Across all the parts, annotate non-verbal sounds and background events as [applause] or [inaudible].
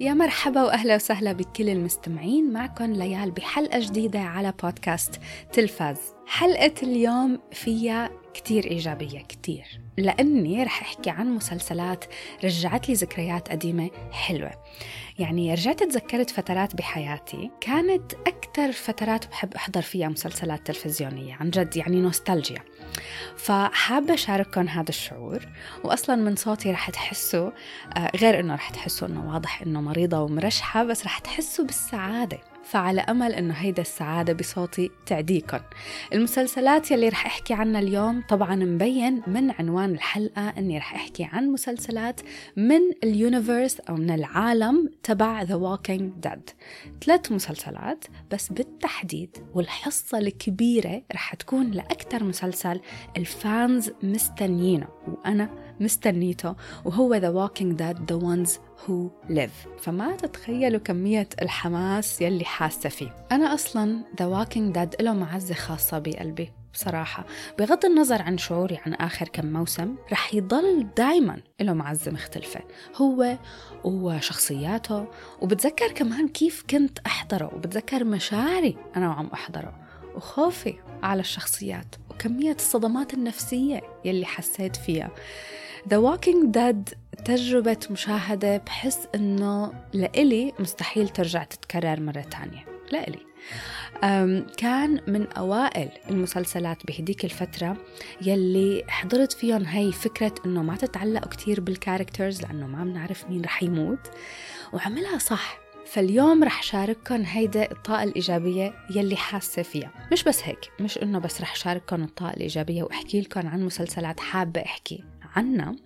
يا مرحبا وأهلا وسهلا بكل المستمعين. معكم ليال بحلقة جديدة على بودكاست تلفاز. حلقة اليوم فيها كتير إيجابية كتير. لأني رح أحكي عن مسلسلات رجعت لي ذكريات قديمة حلوة. يعني رجعت تذكرت فترات بحياتي كانت أكثر فترات بحب أحضر فيها مسلسلات تلفزيونية عن جد يعني نوستالجيا. فحابة أشارككم هذا الشعور وأصلا من صوتي رح تحسوا آه، غير إنه رح تحسوا إنه واضح إنه مريضة ومرشحة بس رح تحسوا بالسعادة. فعلى أمل أنه هيدا السعادة بصوتي تعديكم المسلسلات يلي رح أحكي عنها اليوم طبعا مبين من عنوان الحلقة أني رح أحكي عن مسلسلات من اليونيفرس أو من العالم تبع The Walking Dead. ثلاث مسلسلات بس بالتحديد والحصة الكبيرة رح تكون لأكثر مسلسل الفانز مستنيينه وأنا مستنيته وهو The Walking Dead The Ones Who Live. فما تتخيلوا كمية الحماس يلي حاسة فيه. أنا أصلا The Walking Dead له معزة خاصة بقلبي بصراحة. بغض النظر عن شعوري عن آخر كم موسم رح يضل دايما له معزة مختلفة. هو وشخصياته وبتذكر كمان كيف كنت أحضره وبتذكر مشاعري أنا وعم أحضره وخوفي على الشخصيات. وكمية الصدمات النفسية يلي حسيت فيها. The Walking Dead تجربة مشاهدة بحس إنه لإلي مستحيل ترجع تتكرر مرة تانية. لإلي. كان من أوائل المسلسلات بهديك الفترة يلي حضرت فيهم هي فكرة إنه ما تتعلقوا كتير بالكاركترز لأنه ما بنعرف مين رح يموت. وعملها صح. فاليوم رح شارككم هيدا الطاقة الإيجابية يلي حاسة فيها. مش بس هيك مش إنه بس رح شارككم الطاقة الإيجابية وأحكي لكم عن مسلسلات حابة أحكي عنها.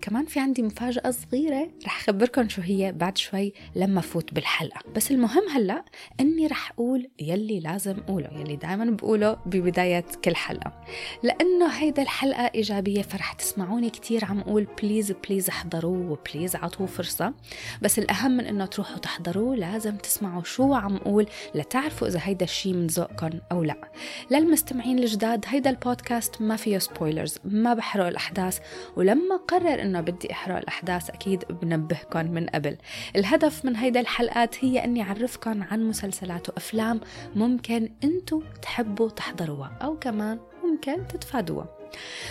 كمان في عندي مفاجأة صغيرة رح أخبركم شو هي بعد شوي لما فوت بالحلقة. بس المهم هلأ أني رح أقول يلي لازم أقوله يلي دائما بقوله ببداية كل حلقة. لأنه هيدا الحلقة إيجابية فرح تسمعوني كتير عم أقول please please احضروه و please عطوه فرصة. بس الأهم من أنه تروحوا تحضروه لازم تسمعوا شو عم أقول لتعرفوا إذا هيدا الشي من ذوقكم أو لأ. للمستمعين الجداد هيدا البودكاست ما فيه سبويلرز ما بحرق الأحداث. ولما قرر إنه بدي إحرق الأحداث أكيد بنبهكم من قبل. الهدف من هيدا الحلقات هي إني اعرفكم عن مسلسلات وأفلام ممكن إنتو تحبوا تحضروها أو كمان ممكن تتفادوها.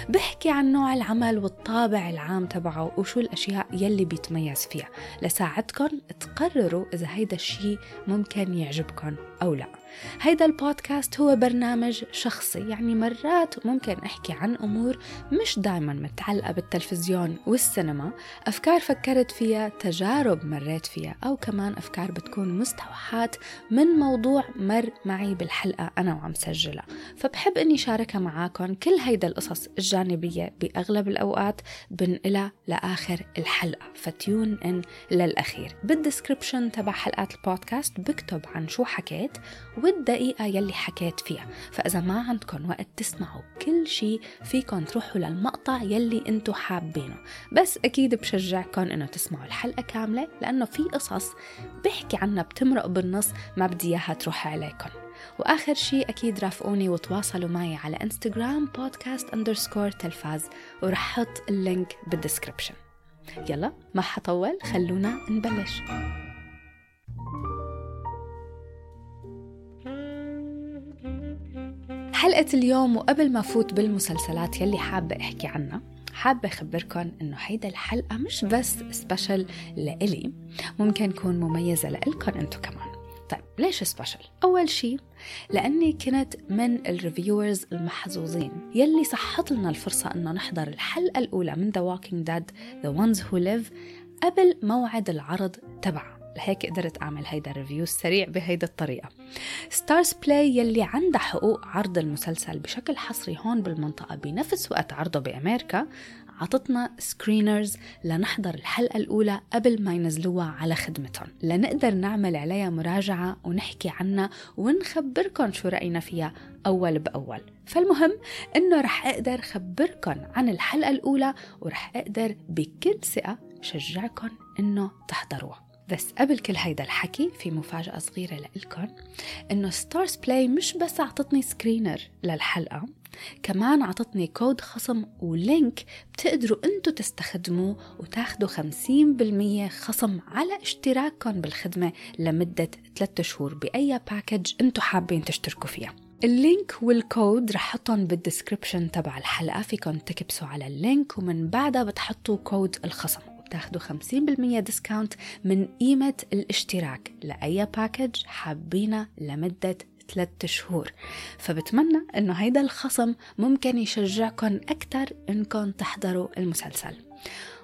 بحكي عن نوع العمل والطابع العام تبعه وشو الأشياء يلي بيتميز فيها. لساعدكم تقرروا إذا هيدا الشيء ممكن يعجبكم أو لا. هيدا البودكاست هو برنامج شخصي يعني مرات ممكن أحكي عن أمور مش دايما متعلقة بالتلفزيون والسينما أفكار فكرت فيها تجارب مريت فيها أو كمان أفكار بتكون مستوحاة من موضوع مر معي بالحلقة أنا وعم سجلها. فبحب أني شاركها معاكم كل هيدا القصص الجانبية بأغلب الأوقات بنقلها لآخر الحلقة. ف tune in للأخير. بال description تبع حلقات البودكاست بكتب عن شو حكيت والدقيقة يلي حكيت فيها. فإذا ما عندكم وقت تسمعوا كل شي فيكم تروحوا للمقطع يلي انتو حابينه. بس أكيد بشجعكم إنه تسمعوا الحلقة كاملة لأنه في قصص بحكي عنها بتمرق بالنص ما بدي إياها تروح عليكم وآخر شي أكيد رافقوني وتواصلوا معي على انستغرام بودكاست underscore تلفاز ورح حط ال link بال description يلا ما حطول خلونا نبلش. حلقة اليوم وقبل ما فوت بالمسلسلات يلي حابة أحكي عنها حابة أخبركم إنه هيدا الحلقة مش بس special لإلي ممكن تكون مميزة لإلكم أنتو كمان طيب ليش special؟ أول شيء لأني كنت من ال reviewers المحظوظين يلي صحت لنا الفرصة إنه نحضر الحلقة الأولى من The Walking Dead The Ones Who Live قبل موعد العرض تبعها لهيك قدرت أعمل هيدا ال review السريع بهيدا الطريقة. ستارز بلاي يلي عندها حقوق عرض المسلسل بشكل حصري هون بالمنطقة بنفس وقت عرضه بأمريكا عطتنا screeners لنحضر الحلقة الأولى قبل ما ينزلوها على خدمتهم. لنقدر نعمل عليها مراجعة ونحكي عنها ونخبركم شو رأينا فيها أول بأول. فالمهم إنه رح أقدر خبركم عن الحلقة الأولى ورح أقدر بكل ثقة شجعكم إنه تحضروها. بس قبل كل هيدا الحكي في مفاجأة صغيرة لإلكن إنه ستارز بلاي مش بس عطتني screener للحلقة كمان عطتني كود خصم و link بتقدروا أنتو تستخدموه وتاخدوا 50% خصم على اشتراككم بالخدمة لمدة 3 شهور بأي package أنتو حابين تشتركوا فيها. ال link وال code رح حطهم بال description تبع الحلقة فيكم تكبسوا على ال link ومن بعدها بتحطوا كود الخصم. بتاخدوا 50% discount من قيمة الاشتراك لأي package حابينه لمدة ثلاثة شهور فبتمنى إنه هيدا الخصم ممكن يشجعكم أكثر انكم تحضروا المسلسل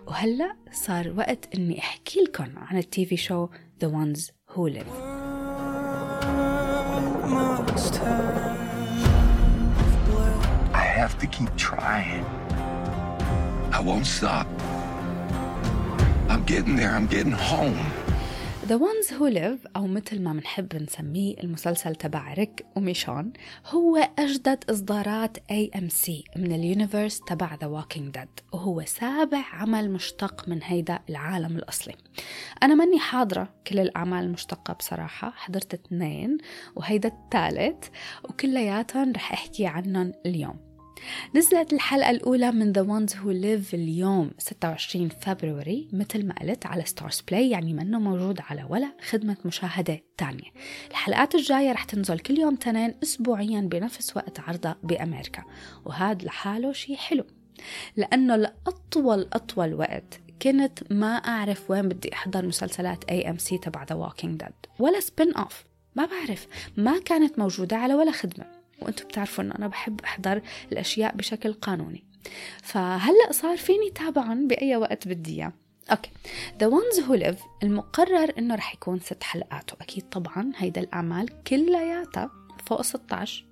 وهلأ صار وقت إني أحكي لكم عن ال TV show The Ones Who Live I have to keep trying. I won't stop. Getting there. I'm getting home. The Ones Who Live أو مثل ما منحب نسميه المسلسل تبع ريك وميشون هو أجدد إصدارات AMC من اليونيفرس تبع The Walking Dead وهو سابع عمل مشتق من هيدا العالم الأصلي أنا ماني حاضرة كل الأعمال المشتقة بصراحة حضرت اثنين وهيدا الثالث وكلياتهم رح أحكي عنهم اليوم نزلت الحلقة الأولى من The Ones Who Live اليوم 26 فبراير مثل ما قلت على ستارز بلاي يعني منه موجود على ولا خدمة مشاهدة تانية. الحلقات الجاية رح تنزل كل يوم تنين أسبوعيا بنفس وقت عرضها بأمريكا وهذا لحاله شيء حلو. لأنه لأطول أطول وقت كنت ما أعرف وين بدي أحضر مسلسلات AMC تبع The Walking Dead ولا spin-off ما بعرف ما كانت موجودة على ولا خدمة. وأنتم بتعرفوا إنه أنا بحب أحضر الأشياء بشكل قانوني. فهلأ صار فيني تابعهم بأي وقت بدي إياه. Okay. The Ones Who Live المقرر إنه رح يكون ست حلقات واكيد طبعا هيدا الأعمال كلياتها فوق 16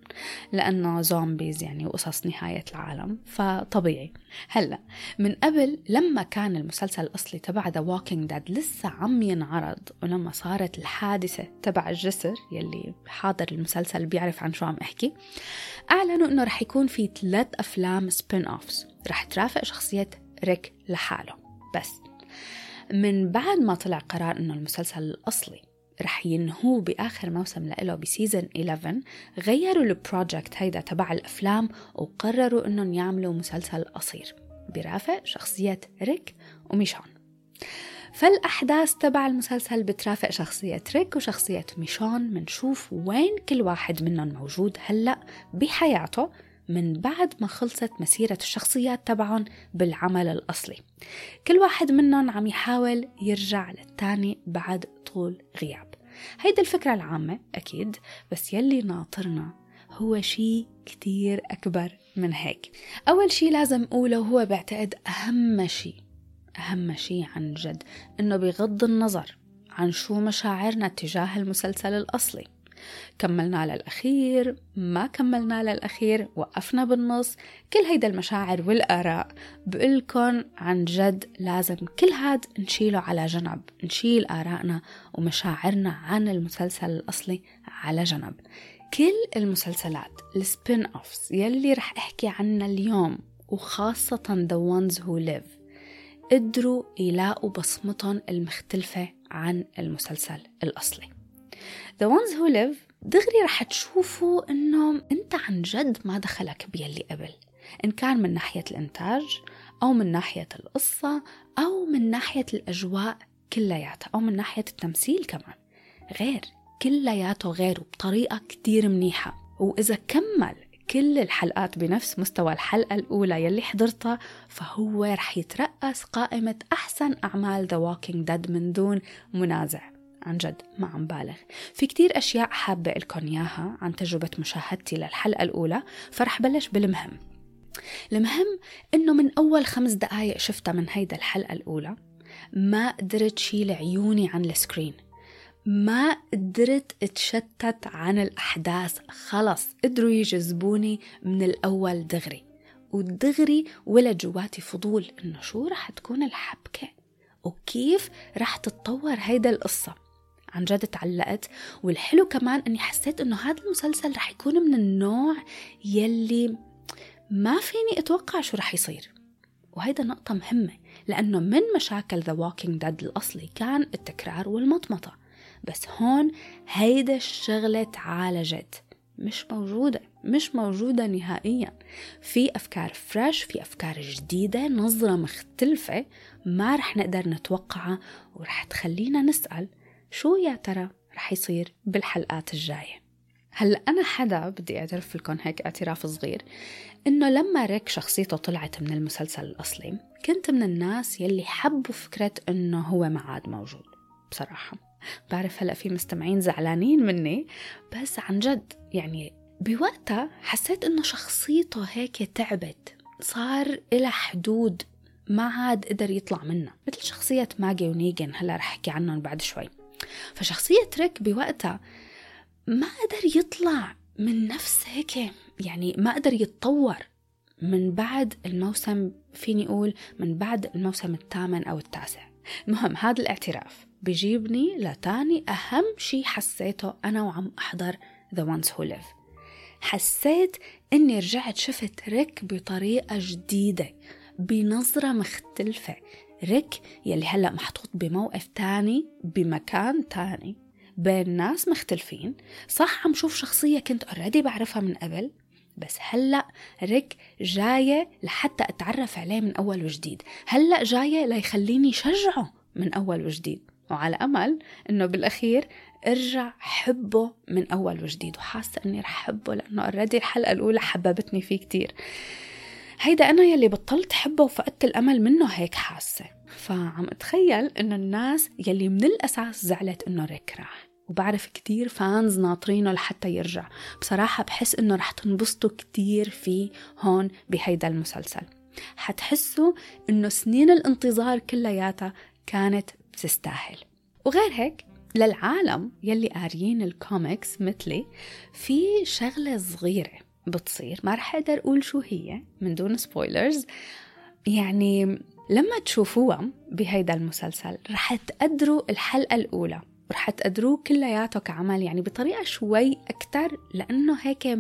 لأنه zombies يعني وقصص نهاية العالم فطبيعي. هلأ من قبل لما كان المسلسل الأصلي تبع The Walking Dead لسه عم ينعرض ولما صارت الحادثة تبع الجسر يلي حاضر المسلسل بيعرف عن شو عم أحكي أعلنوا إنه رح يكون في ثلاث أفلام spin-offs رح ترافق شخصية ريك لحاله. بس من بعد ما طلع قرار إنه المسلسل الأصلي رح ينهوه بآخر موسم لإله ب season 11 غيروا ال project هيدا تبع الأفلام وقرروا إنهم يعملوا مسلسل قصير. برافق شخصية ريك وميشون. فالأحداث تبع المسلسل بترافق شخصية ريك وشخصية ميشون منشوف وين كل واحد منهم موجود هلأ بحياته. من بعد ما خلصت مسيرة الشخصيات تبعهم بالعمل الأصلي. كل واحد منهم عم يحاول يرجع للتاني بعد طول غياب. هيدي الفكرة العامة أكيد بس يلي ناطرنا هو شيء كتير أكبر من هيك. أول شيء لازم أقوله هو بعتقد أهم شيء أهم شيء عن جد إنه بغض النظر عن شو مشاعرنا تجاه المسلسل الأصلي. كملنا للأخير ما كملنا للأخير وقفنا بالنص. كل هيدا المشاعر والآراء بقولكن عن جد لازم كل هاد نشيله على جنب نشيل آرائنا ومشاعرنا عن المسلسل الأصلي على جنب. كل المسلسلات السبين أوفز يلي رح أحكي عنها اليوم وخاصة The Ones Who Live قدروا يلاقوا بصمتهم المختلفة عن المسلسل الأصلي. The ones who live دغري رح تشوفوا انه أنت عن جد ما دخلك بيلي قبل. إن كان من ناحية الإنتاج أو من ناحية القصة أو من ناحية الأجواء كلياتها أو من ناحية التمثيل كمان. غير كلياته غير وبطريقة كتير منيحة. وإذا كمل كل الحلقات بنفس مستوى الحلقة الأولى يلي حضرتها فهو رح يترأس قائمة أحسن أعمال The Walking Dead من دون منازع. عن جد ما عم بالغ. في كتير أشياء حابة لكم إياها عن تجربة مشاهدتي للحلقة الأولى فرح بلش بالمهم. المهم إنه من أول خمس دقايق شفتها من هيدا الحلقة الأولى ما قدرت شيل عيوني عن السكرين. ما قدرت اتشتت عن الأحداث. خلص قدروا يجذبوني من الأول دغري. ودغري ولد جواتي فضول إنه شو رح تكون الحبكة؟ وكيف رح تتطور هيدا القصة؟ عن جد تعلقت والحلو كمان إني حسيت إنه هذا المسلسل رح يكون من النوع يلي ما فيني أتوقع شو رح يصير. وهيدا نقطة مهمة لأنه من مشاكل The Walking Dead الأصلي كان التكرار والمطمطة. بس هون هيدا الشغلة تعالجت. مش موجودة مش موجودة نهائيا. في أفكار فريش في أفكار جديدة نظرة مختلفة ما رح نقدر نتوقعها ورح تخلينا نسأل شو يا ترى رح يصير بالحلقات الجاية؟ هلا أنا حدا بدي أعترف لكم هيك اعتراف صغير إنه لما ريك شخصيته طلعت من المسلسل الأصلي كنت من الناس يلي حبوا فكرة إنه هو ما عاد موجود بصراحة. بعرف هلا في مستمعين زعلانين مني بس عن جد يعني بوقتها حسيت إنه شخصيته هيك تعبت صار إلى حدود ما عاد قدر يطلع منها. مثل شخصية ماجي ونيجن هلا رح أحكي عنهم بعد شوي. فشخصية ريك بوقتها ما قدر يطلع من نفس هيك يعني ما قدر يتطور من بعد الموسم فيني أقول من بعد الموسم الثامن أو التاسع. المهم هذا الاعتراف بيجيبني لتاني أهم شي حسيته أنا وعم أحضر The Ones Who Live. حسيت إني رجعت شفت ريك بطريقة جديدة بنظرة مختلفة. ريك يلي هلأ محطوط بموقف تاني بمكان تاني. بين ناس مختلفين. صح عم شوف شخصية كنت already بعرفها من قبل بس هلأ ريك جاية لحتى أتعرف عليه من أول وجديد. هلأ جاية ليخليني شجعه من أول وجديد. وعلى أمل إنه بالأخير ارجع حبه من أول وجديد وحاسة إني رح احبه لأنه already الحلقة الأولى حببتني فيه كتير. هيدا أنا يلي بطلت حبه وفقدت الأمل منه هيك حاسة. فعم أتخيل إنه الناس يلي من الأساس زعلت إنه ريك راح. وبعرف كتير fans ناطرينه لحتى يرجع. بصراحة بحس إنه رح تنبسطوا كتير فيه هون بهيدا المسلسل. حتحسوا إنه سنين الانتظار كلياتها كانت بتستاهل. وغير هيك للعالم يلي قاريين الكوميكس مثلي في شغلة صغيرة. بتصير. ما رح أقدر أقول شو هي من دون spoilers يعني لما تشوفوها بهيدا المسلسل رح تقدروا الحلقة الأولى ورح تقدروه كلياته كعمل يعني بطريقة شوي أكتر لأنه هيك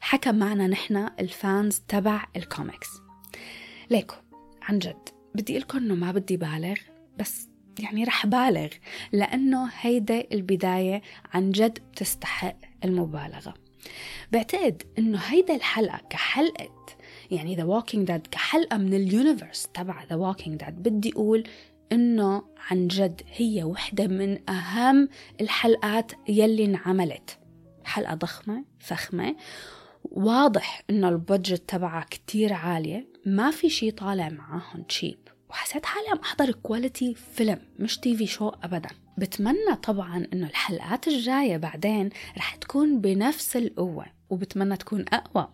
حكى معنا نحن ال fans تبع الكوميكس ليكو عن جد بدي لكم إنه ما بدي بالغ بس يعني رح بالغ لأنه هيدا البداية عن جد بتستحق المبالغة. بعتقد إنه هيدا الحلقة كحلقة يعني The Walking Dead كحلقة من ال universe تبع The Walking Dead بدي أقول إنه عن جد هي وحدة من أهم الحلقات يلي انعملت. حلقة ضخمة فخمة. واضح إنه ال budget تبعها كتير عالية. ما في شي طالع معاهم cheap وحسيت حالي عم أحضر quality فيلم مش TV show أبدا. بتمنى طبعا إنه الحلقات الجاية بعدين رح تكون بنفس القوة وبتمنى تكون أقوى.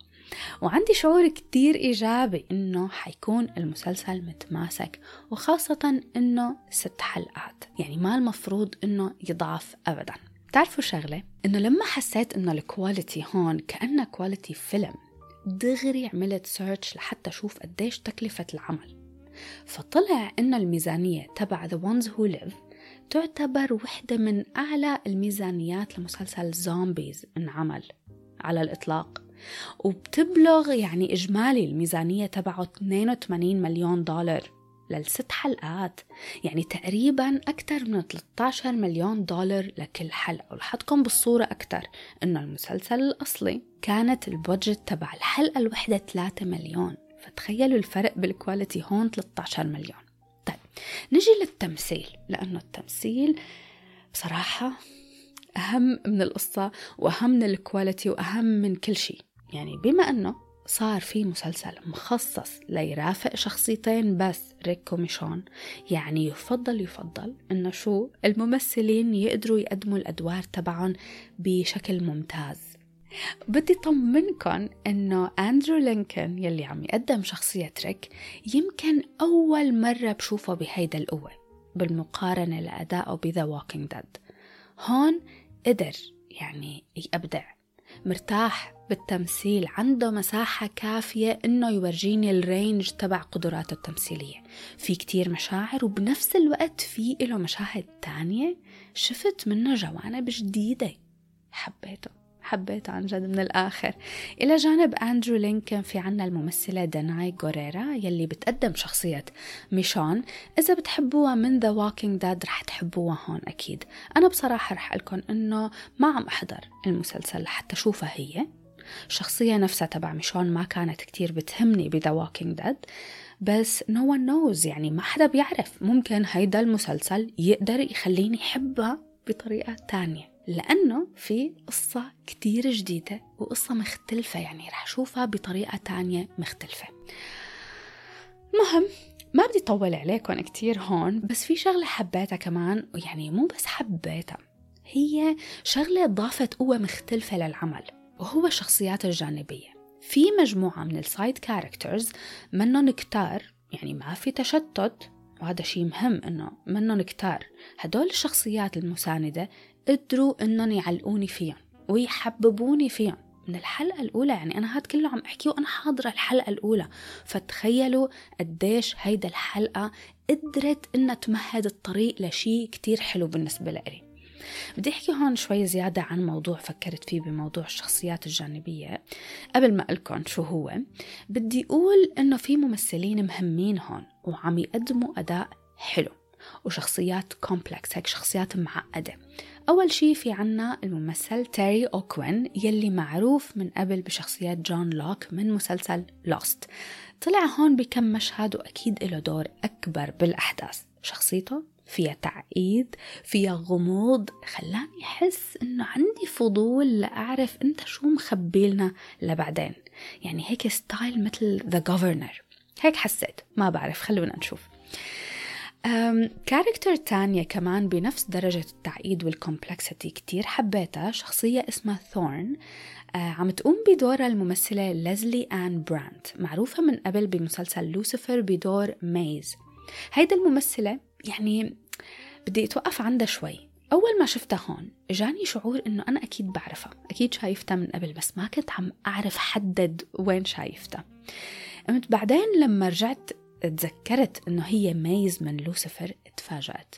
وعندي شعور كتير إيجابي إنه حيكون المسلسل متماسك وخاصة إنه ست حلقات يعني ما المفروض إنه يضعف أبدا. تعرفوا شغلة؟ إنه لما حسيت إنه ال quality هون كأنها quality فيلم دغري عملت search لحتى أشوف قديش تكلفة العمل. فطلع إنه الميزانية تبع The Ones Who Live تعتبر وحدة من أعلى الميزانيات لمسلسل zombies انعمل على الإطلاق. وبتبلغ يعني إجمالي الميزانية تبعه 82 مليون دولار للست حلقات. يعني تقريبا أكثر من 13 مليون دولار لكل حلقة. ولحطكم بالصورة أكثر إنه المسلسل الأصلي كانت ال budget تبع الحلقة الوحدة 3 مليون. فتخيلوا الفرق بال quality هون 13 مليون. نجي للتمثيل لأنه التمثيل بصراحة أهم من القصة وأهم من ال quality وأهم من كل شيء. يعني بما أنه صار في مسلسل مخصص ليرافق شخصيتين بس ريك وميشون يعني يفضل يفضل إنه شو الممثلين يقدروا يقدموا الأدوار تبعهم بشكل ممتاز. بدي طمنكم إنه أندرو لينكولن يلي عم يقدم شخصية ريك يمكن أول مرة بشوفه بهيدا القوة بالمقارنة لأدائه ب The Walking Dead هون قدر يعني يبدع مرتاح بالتمثيل عنده مساحة كافية إنه يورجيني ال range تبع قدراته التمثيلية. في كتير مشاعر وبنفس الوقت في له مشاهد تانية شفت منه جوانب جديدة حبيته. حبيته عن جد من الآخر. إلى جانب أندرو لينكولن في عنا الممثلة داناي غوريرا يلي بتقدم شخصية ميشون. إذا بتحبوها من The Walking Dead رح تحبوها هون أكيد. أنا بصراحة رح لكم إنه ما عم أحضر المسلسل لحتى أشوفها هي. الشخصية نفسها تبع ميشون ما كانت كتير بتهمني ب The Walking Dead بس no one knows يعني ما حدا بيعرف. ممكن هيدا المسلسل يقدر يخليني حبها بطريقة تانية. لأنه في قصة كتير جديدة وقصة مختلفة يعني رح أشوفها بطريقة تانية مختلفة. مهم ما بدي طول عليكم كتير هون بس في شغلة حبيتها كمان يعني مو بس حبيتها هي شغلة ضافت قوة مختلفة للعمل وهو الشخصيات الجانبية. في مجموعة من ال side characters منهم كتار يعني ما في تشتت وهذا شيء مهم إنه منهم كتار. هدول الشخصيات المساندة قدروا إنهم يعلقوني فيهم ويحببوني فيهم. من الحلقة الأولى يعني أنا هاد كله عم أحكيه وأنا حاضرة الحلقة الأولى. فتخيلوا قديش هيدا الحلقة قدرت إنها تمهد الطريق لشي كتير حلو بالنسبة لإلي. بدي أحكي هون شوي زيادة عن موضوع فكرت فيه بموضوع الشخصيات الجانبية. قبل ما أقولكم شو هو بدي أقول إنه في ممثلين مهمين هون وعم يقدموا أداء حلو. وشخصيات complex هيك شخصيات معقدة. أول شي في عنا الممثل تيري أوكوين يلي معروف من قبل بشخصيات جون لوك من مسلسل لوست. طلع هون بكم مشهد وأكيد له دور أكبر بالأحداث. شخصيته فيها تعقيد فيها غموض. خلاني أحس إنه عندي فضول لأعرف أنت شو مخبي لنا لبعدين. يعني هيك style مثل The Governor هيك حسيت ما بعرف خلونا نشوف. character تانية كمان بنفس درجة التعقيد وال complexity كتير حبيتها شخصية اسمها ثورن uh, عم تقوم بدورها الممثلة ليزلي آن براند معروفة من قبل بمسلسل لوسيفر بدور ميز هيدا الممثلة يعني بدي أتوقف عندها شوي. أول ما شفتها هون جاني شعور إنه أنا أكيد بعرفها. أكيد شايفتها من قبل بس ما كنت عم أعرف حدد وين شايفتها. قمت بعدين لما رجعت تذكرت إنه هي ميز من لوسيفر تفاجأت.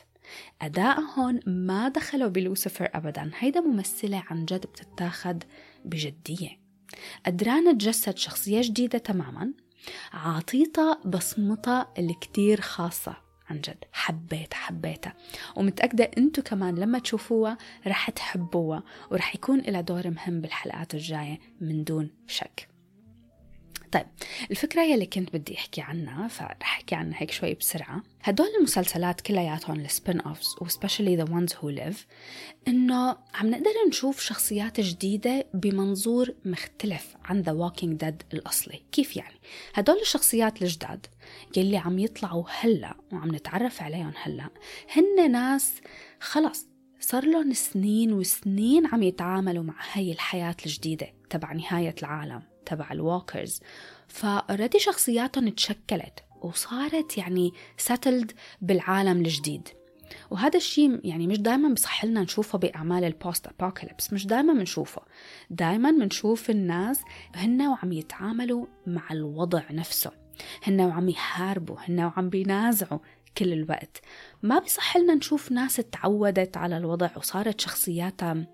أداء هون ما دخلوا بلوسيفر أبدا. هيدا ممثلة عن جد بتتاخد بجدية. قدرانة تجسد شخصية جديدة تماما. عاطيتها بصمتها الكتير خاصة. عن جد. حبيت حبيتها. ومتأكدة إنتو كمان لما تشوفوها رح تحبوها. ورح يكون لها دور مهم بالحلقات الجاية. من دون شك. طيب الفكرة يلي كنت بدي أحكي عنها فرح أحكي عنها هيك شوي بسرعة. هدول المسلسلات كلياتهم الـ spin-offs و specially The Ones Who Live إنه عم نقدر نشوف شخصيات جديدة بمنظور مختلف عن The Walking Dead الأصلي. كيف يعني؟ هدول الشخصيات الجداد يلي عم يطلعوا هلأ وعم نتعرف عليهم هلأ هن ناس خلص صار لهم سنين وسنين عم يتعاملوا مع هاي الحياة الجديدة تبع نهاية العالم. تبع الـ walkers فأوريدي شخصياتهم تشكلت وصارت يعني ساتلد بالعالم الجديد. وهذا الشيء يعني مش دائما بصح لنا نشوفه بأعمال البوست أبوكاليبس مش دائما بنشوفه. دائما بنشوف الناس هن وعم يتعاملوا مع الوضع نفسه. هن وعم يحاربوا هن وعم بينازعوا كل الوقت. ما بصح لنا نشوف ناس تعودت على الوضع وصارت شخصياتها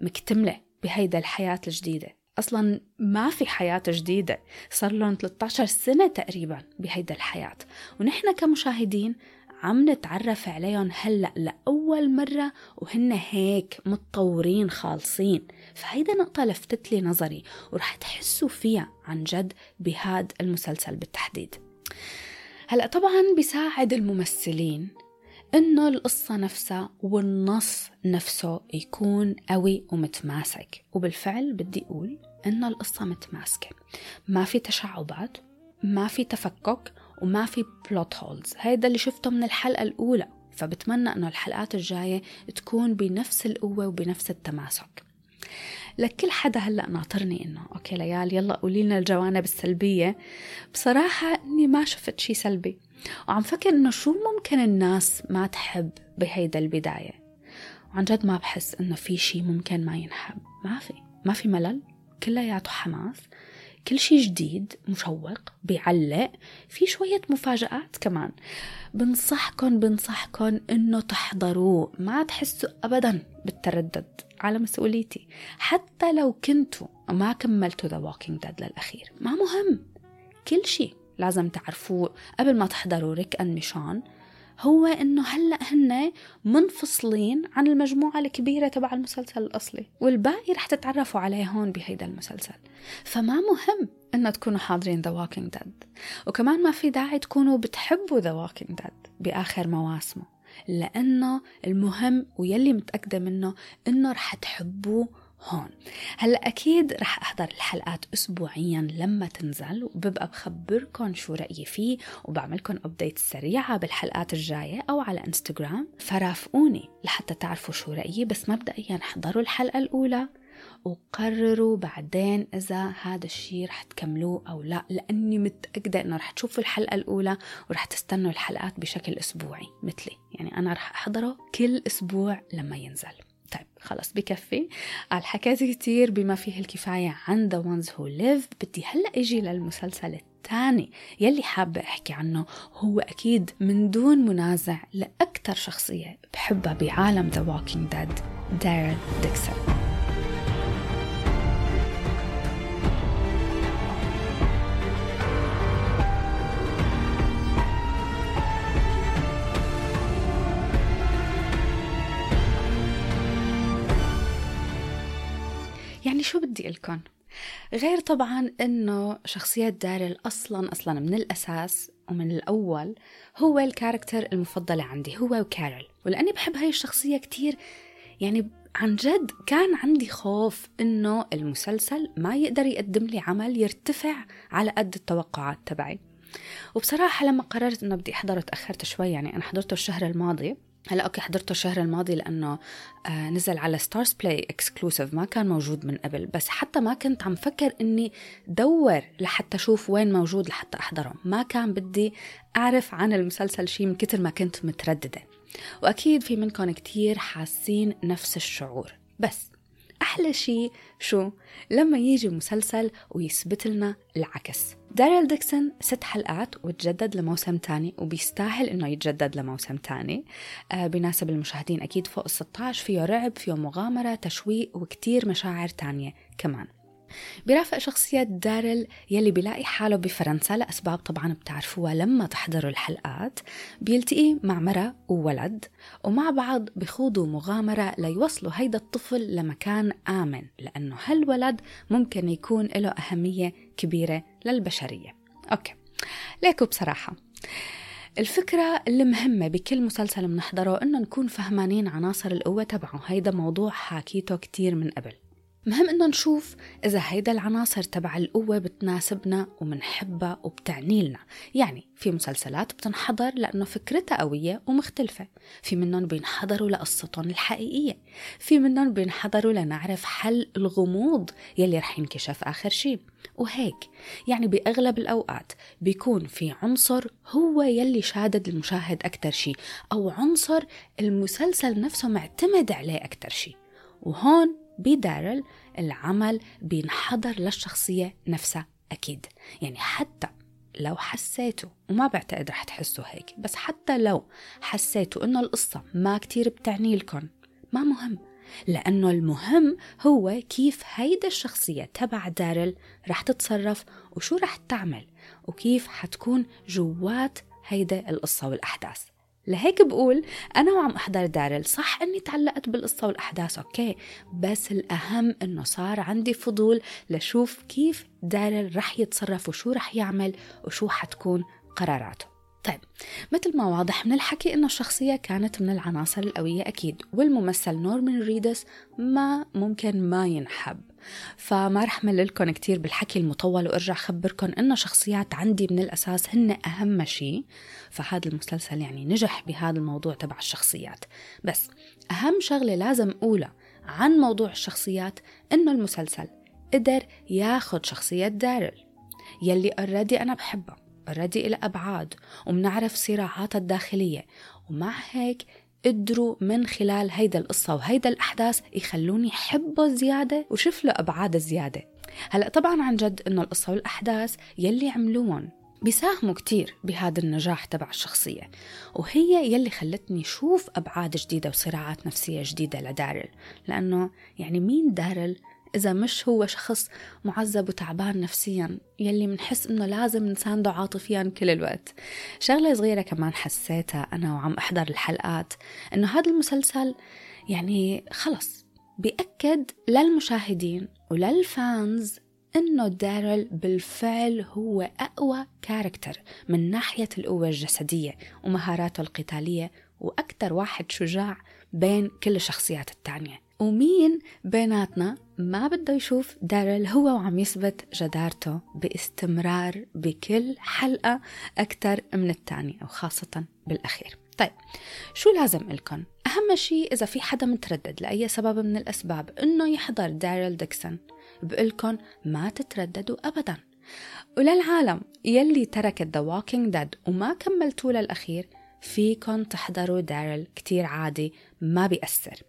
مكتملة بهيدا الحياة الجديدة. أصلا ما في حياة جديدة. صار لهم 13 سنة تقريبا بهيدا الحياة. ونحن كمشاهدين عم نتعرف عليهم هلأ لأول مرة وهن هيك متطورين خالصين. فهيدا نقطة لفتت لي نظري ورح تحسوا فيها عن جد بهذا المسلسل بالتحديد. هلأ طبعا بيساعد الممثلين إنه القصة نفسها والنص نفسه يكون قوي ومتماسك. وبالفعل بدي أقول إنه القصة متماسكة. ما في تشعبات ما في تفكك وما في plot holes هيدا اللي شفته من الحلقة الأولى. فبتمنى إنه الحلقات الجاية تكون بنفس القوة وبنفس التماسك. لكل حدا هلأ ناطرني إنه okay ليال يلا قولي لنا الجوانب السلبية. بصراحة إني ما شفت شي سلبي. وعم فكر إنه شو ممكن الناس ما تحب بهيدا البداية. وعن جد ما بحس إنه في شي ممكن ما ينحب. ما في ما في ملل. كلياته حماس. كل شيء جديد مشوق بيعلق. في شوية مفاجآت كمان. بنصحكن بنصحكن إنه تحضروه. ما تحسوا ابدا بالتردد على مسؤوليتي. حتى لو كنتوا ما كملتوا The Walking Dead للأخير. ما مهم. كل شيء لازم تعرفوه. قبل ما تحضروا ريك and ميشان هو إنه هلأ هن منفصلين عن المجموعة الكبيرة تبع المسلسل الأصلي والباقي رح تتعرفوا عليه هون بهيدا المسلسل. فما مهم إنه تكونوا حاضرين The Walking Dead وكمان ما في داعي تكونوا بتحبوا The Walking Dead بآخر مواسمه لأنه المهم ويلي متأكدة منه إنه رح تحبوه هون. هلأ أكيد رح أحضر الحلقات اسبوعيا لما تنزل وببقى بخبركم شو رأيي فيه وبعملكم ابديت سريعة بالحلقات الجاية أو على انستغرام فرافقوني لحتى تعرفوا شو رأيي بس مبدئيا احضروا الحلقة الأولى وقرروا بعدين إذا هذا الشيء رح تكملوه أو لا لأني متأكدة إنه رح تشوفوا الحلقة الأولى ورح تستنوا الحلقات بشكل أسبوعي مثلي. يعني أنا رح أحضره كل أسبوع لما ينزل. طيب خلص بكفي. حكيت كتير بما فيه الكفاية عن The Ones Who Live. بدي هلأ أجي للمسلسل الثاني يلي حابة أحكي عنه. هو أكيد من دون منازع لأكثر شخصية بحبها بعالم The Walking Dead. دارل ديكسون لكم غير طبعا إنه شخصية داريل أصلا أصلا من الأساس ومن الأول هو الـ character المفضلة عندي هو وكارل ولأني بحب هاي الشخصية كتير يعني عن جد كان عندي خوف إنه المسلسل ما يقدر يقدم لي عمل يرتفع على قد التوقعات تبعي. وبصراحة لما قررت إنه بدي احضره تأخرت شوي يعني أنا حضرته الشهر الماضي هلا okay حضرته الشهر الماضي لأنه آه نزل على ستارز بلاي exclusive ما كان موجود من قبل بس حتى ما كنت عم فكر إني دور لحتى أشوف وين موجود لحتى أحضره. ما كان بدي أعرف عن المسلسل شيء من كتر ما كنت مترددة. وأكيد في منكم كتير حاسين نفس الشعور. بس أحلى شيء شو؟ لما يجي مسلسل ويثبت لنا العكس. داريل ديكسون ست حلقات وتجدد لموسم تاني وبيستاهل إنه يتجدد لموسم تاني. آه بيناسب المشاهدين أكيد فوق ال 16 فيه رعب فيه مغامرة تشويق وكتير مشاعر تانية كمان. بيرافق شخصية دارل يلي بيلاقي حاله بفرنسا لأسباب طبعا بتعرفوها لما تحضروا الحلقات. بيلتقي مع مرة وولد ومع بعض بخوضوا مغامرة ليوصلوا هيدا الطفل لمكان آمن لأنه هالولد ممكن يكون له أهمية كبيرة للبشرية. أوكي ليكو بصراحة. الفكرة المهمة بكل مسلسل بنحضره إنه نكون فهمانين عناصر القوة تبعه. هيدا موضوع حاكيته كتير من قبل. مهم إنه نشوف إذا هيدا العناصر تبع القوة بتناسبنا ومنحبها وبتعني لنا. يعني في مسلسلات بتنحضر لأنه فكرتها قوية ومختلفة. في منهم بينحضروا لقصتهم الحقيقية. في منهم بينحضروا لنعرف حل الغموض يلي رح ينكشف آخر شيء وهيك يعني بأغلب الأوقات بيكون في عنصر هو يلي شادد المشاهد أكتر شيء أو عنصر المسلسل نفسه معتمد عليه أكتر شيء وهون بدارل العمل بينحضر للشخصية نفسها أكيد. يعني حتى لو حسيتوا وما بعتقد رح تحسوا هيك بس حتى لو حسيتوا إنه القصة ما كتير بتعني لكم ما مهم. لأنه المهم هو كيف هيدا الشخصية تبع دارل رح تتصرف وشو رح تعمل وكيف حتكون جوات هيدا القصة والأحداث. لهيك بقول أنا وعم أحضر دارل صح أني تعلقت بالقصة والأحداث أوكي بس الأهم أنه صار عندي فضول لشوف كيف دارل رح يتصرف وشو رح يعمل وشو حتكون قراراته. طيب مثل ما واضح من الحكي إنه الشخصية كانت من العناصر القوية أكيد والممثل نورمان ريدس ما ممكن ما ينحب. فما رح مللكم كتير بالحكي المطول وارجع خبركم إنه شخصيات عندي من الأساس هن أهم شيء فهذا المسلسل يعني نجح بهذا الموضوع تبع الشخصيات. بس أهم شغلة لازم أقولها عن موضوع الشخصيات إنه المسلسل قدر ياخد شخصية دارل يلي already أنا بحبها already إلها أبعاد ومنعرف صراعاتها الداخلية. ومع هيك قدروا من خلال هيدا القصة وهيدا الأحداث يخلوني حبها زيادة وشوف لها أبعاد زيادة. هلأ طبعا عن جد إنه القصة والأحداث يلي عملوهم بيساهموا كتير بهذا النجاح تبع الشخصية وهي يلي خلتني شوف أبعاد جديدة وصراعات نفسية جديدة لدارل لأنه يعني مين دارل إذا مش هو شخص معذب وتعبان نفسيا يلي منحس إنه لازم نسانده عاطفيا كل الوقت. شغلة صغيرة كمان حسيتها أنا وعم أحضر الحلقات إنه هذا المسلسل يعني خلص بيأكد للمشاهدين وللفانز إنه دارل بالفعل هو أقوى كاركتر من ناحية القوة الجسدية ومهاراته القتالية وأكثر واحد شجاع بين كل الشخصيات التانية. ومين بيناتنا ما بده يشوف دارل هو وعم يثبت جدارته باستمرار بكل حلقة أكثر من الثانية وخاصة بالأخير. طيب شو لازم لكم؟ أهم شيء إذا في حدا متردد لأي سبب من الأسباب إنه يحضر دارل ديكسون بقولكن ما تترددوا أبدا. وللعالم يلي تركت The Walking Dead وما كملتوا للأخير فيكن تحضروا دارل كتير عادي ما بيأثر.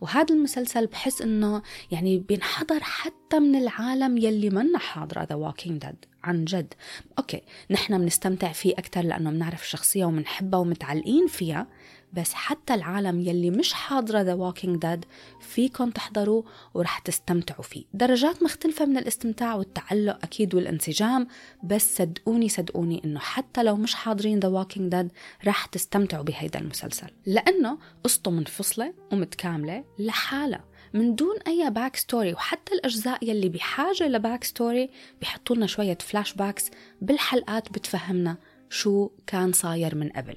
وهذا المسلسل بحس إنه يعني بينحضر حتى من العالم يلي منا حاضرة The Walking Dead عن جد. okay نحن بنستمتع فيه أكثر لأنه بنعرف الشخصية وبنحبها ومتعلقين فيها بس حتى العالم يلي مش حاضرة The Walking Dead فيكم تحضروا ورح تستمتعوا فيه. درجات مختلفة من الاستمتاع والتعلق أكيد والانسجام بس صدقوني صدقوني إنه حتى لو مش حاضرين The Walking Dead رح تستمتعوا بهيدا المسلسل. لأنه قصته منفصلة ومتكاملة لحالها. من دون أي backstory وحتى الأجزاء يلي بحاجة ل backstory بيحطوا لنا شوية flashbacks بالحلقات بتفهمنا شو كان صاير من قبل.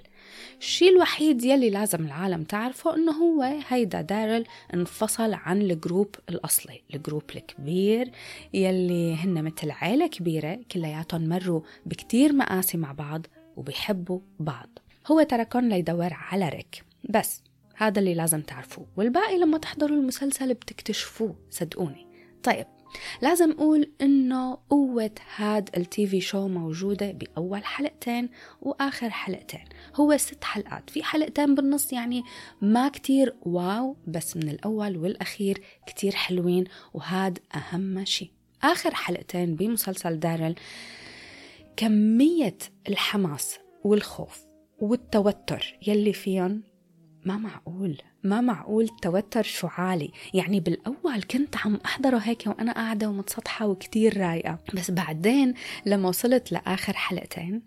الشيء الوحيد يلي لازم العالم تعرفه إنه هو هيدا دارل انفصل عن الـ group الأصلي الـ group الكبير يلي هن مثل عيلة كبيرة كلياتهم مروا بكتير مآسي مع بعض وبيحبوا بعض. هو تركهم ليدور على ريك. بس هذا اللي لازم تعرفوه والباقي لما تحضروا المسلسل بتكتشفوه صدقوني. طيب لازم أقول إنه قوة هاد التي في شو موجودة بأول حلقتين وآخر حلقتين. هو ست حلقات. في حلقتين بالنص يعني ما كتير واو بس من الأول والأخير كتير حلوين وهاد أهم شيء آخر حلقتين بمسلسل دارل كمية الحماس والخوف والتوتر يلي فيهم ما معقول. ما معقول التوتر شو عالي يعني بالأول كنت عم أحضره هيك وأنا قاعدة ومتسطحة وكتير رايقة. بس بعدين لما وصلت لآخر حلقتين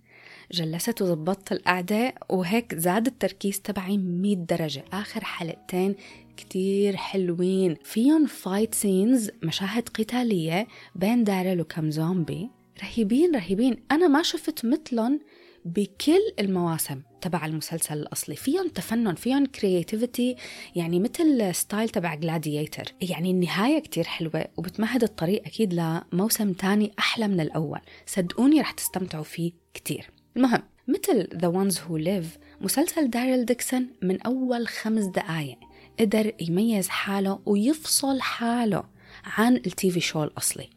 جلست وظبطت القعدة وهيك زاد التركيز تبعي 100 درجة. آخر حلقتين كتير حلوين. فيهم fight scenes مشاهد قتالية بين دارل وكم زومبي. رهيبين رهيبين. أنا ما شفت مثلهم بكل المواسم تبع المسلسل الأصلي. فيهم تفنن فيهم creativity يعني مثل style تبع Gladiator يعني النهاية كتير حلوة وبتمهد الطريق أكيد لموسم تاني أحلى من الأول. صدقوني رح تستمتعوا فيه كتير. المهم مثل The Ones Who Live مسلسل داريل ديكسون من أول خمس دقايق قدر يميز حاله ويفصل حاله عن التي في شو الأصلي.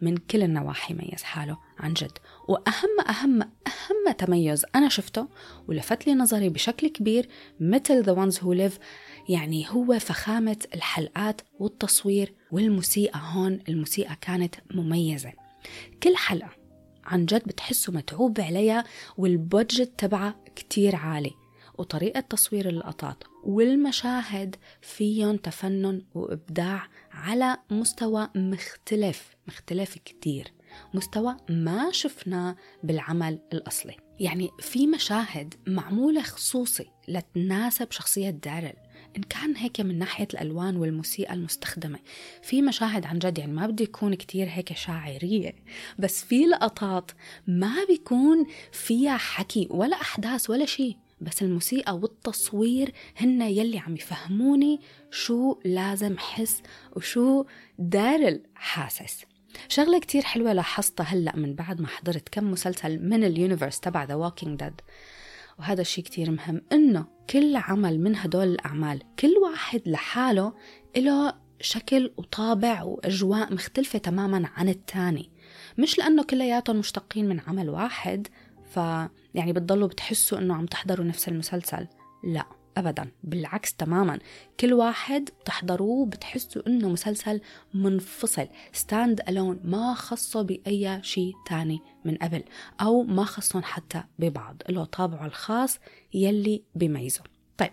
من كل النواحي ميز حاله عن جد. وأهم أهم أهم تميز أنا شفته ولفت لي نظري بشكل كبير مثل The Ones Who Live يعني هو فخامة الحلقات والتصوير والموسيقى هون الموسيقى كانت مميزة. كل حلقة عن جد بتحسوا متعوب عليها والبودجت تبعها كتير عالي وطريقة تصوير اللقطات والمشاهد فيهم تفنن وإبداع على مستوى مختلف مختلف كتير. مستوى ما شفناه بالعمل الأصلي. يعني في مشاهد معمولة خصوصي لتناسب شخصية دارل إن كان هيك من ناحية الألوان والموسيقى المستخدمة. في مشاهد عن جد يعني ما بدي يكون كتير هيك شاعرية بس في لقطات ما بيكون فيها حكي ولا أحداث ولا شيء بس الموسيقى والتصوير هن يلي عم يفهموني شو لازم حس وشو دارل حاسس. شغلة كتير حلوة لاحظتها هلأ من بعد ما حضرت كم مسلسل من الـ universe تبع The Walking Dead وهذا الشيء كتير مهم إنه كل عمل من هدول الأعمال كل واحد لحاله له شكل وطابع وأجواء مختلفة تماما عن التاني. مش لأنه كلياتهم مشتقين من عمل واحد ف يعني بتضلوا بتحسوا إنه عم تحضروا نفس المسلسل لأ. أبدا. بالعكس تماما. كل واحد بتحضروه بتحسوا إنه مسلسل منفصل. ستاند ألون ما خصه بأي شيء تاني من قبل. أو ما خصهم حتى ببعض. له طابعه الخاص يلي بيميزه. طيب